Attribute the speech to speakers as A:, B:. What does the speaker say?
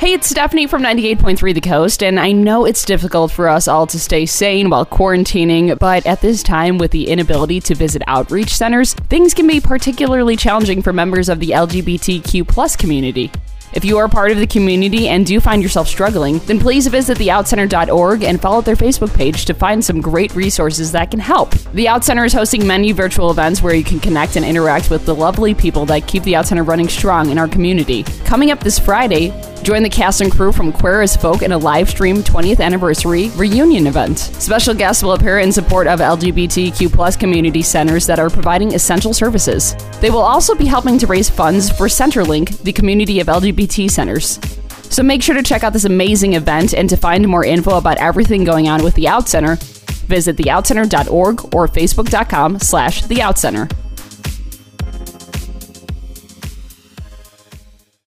A: Hey, it's Stephanie from 98.3 The Coast, and I know it's difficult for us all to stay sane while quarantining, but at this time, with the inability to visit outreach centers, things can be particularly challenging for members of the LGBTQ plus community. If you are part of the community and do find yourself struggling, then please visit theoutcenter.org and follow their Facebook page to find some great resources that can help. The Out Center is hosting many virtual events where you can connect and interact with the lovely people that keep the Out Center running strong in our community. Coming up this Friday, Join the cast and crew from Queer as Folk in a live stream 20th anniversary reunion event. Special guests will appear in support of LGBTQ community centers that are providing essential services. They will also be helping to raise funds for Centerlink, the community of LGBT centers. So make sure to check out this amazing event and to find more info about everything going on with the Out Center, visit theoutcenter.org or facebook.com slash theoutcenter.